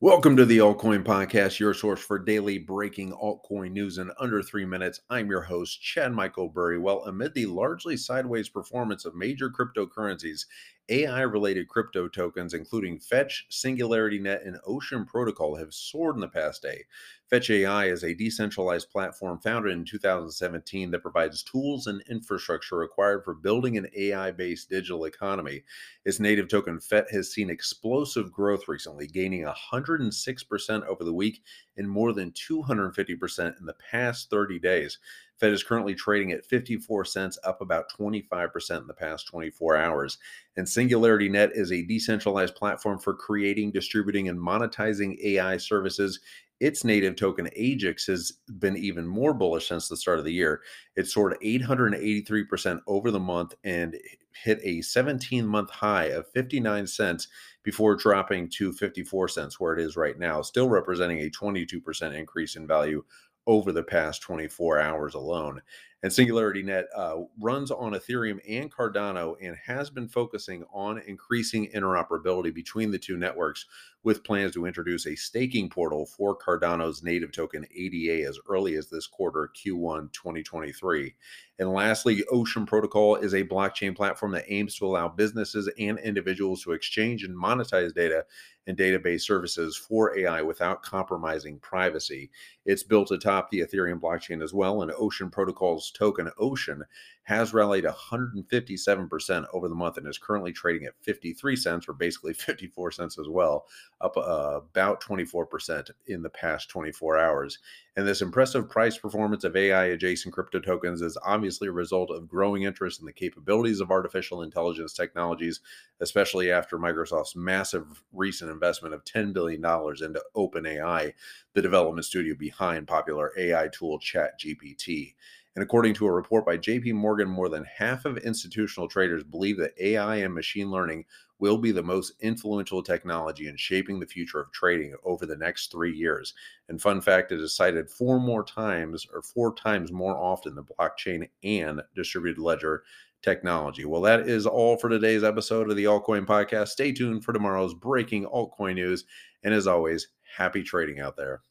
Welcome to the Altcoin Podcast, your source for daily breaking altcoin news in under three minutes. I'm your host, Chad Michael Burry. Well, amid the largely sideways performance of major cryptocurrencies, AI related crypto tokens, including Fetch, Singularity Net, and Ocean Protocol, have soared in the past day. Fetch AI is a decentralized platform founded in 2017 that provides tools and infrastructure required for building an AI based digital economy. Its native token FET has seen explosive growth recently, gaining 106% over the week and more than 250% in the past 30 days. FET is currently trading at 54 cents, up about 25% in the past 24 hours. And Singularity Net is a decentralized platform for creating, distributing, and monetizing AI services. Its native token AGIX has been even more bullish since the start of the year. It soared 883% over the month and hit a 17 month high of 59 cents before dropping to 54 cents, where it is right now, still representing a 22% increase in value over the past 24 hours alone. And Singularity Net uh, runs on Ethereum and Cardano and has been focusing on increasing interoperability between the two networks with plans to introduce a staking portal for Cardano's native token ADA as early as this quarter, Q1 2023. And lastly, Ocean Protocol is a blockchain platform that aims to allow businesses and individuals to exchange and monetize data and database services for AI without compromising privacy. It's built atop the Ethereum blockchain as well, and Ocean Protocol's token Ocean has rallied 157% over the month and is currently trading at 53 cents, or basically 54 cents as well, up uh, about 24% in the past 24 hours. And this impressive price performance of AI adjacent crypto tokens is obviously a result of growing interest in the capabilities of artificial intelligence technologies, especially after Microsoft's massive recent investment of $10 billion into OpenAI, the development studio behind popular AI tool ChatGPT. And according to a report by JP Morgan, more than half of institutional traders believe that AI and machine learning will be the most influential technology in shaping the future of trading over the next three years. And fun fact, it is cited four more times or four times more often than blockchain and distributed ledger technology. Well, that is all for today's episode of the Altcoin Podcast. Stay tuned for tomorrow's breaking altcoin news. And as always, happy trading out there.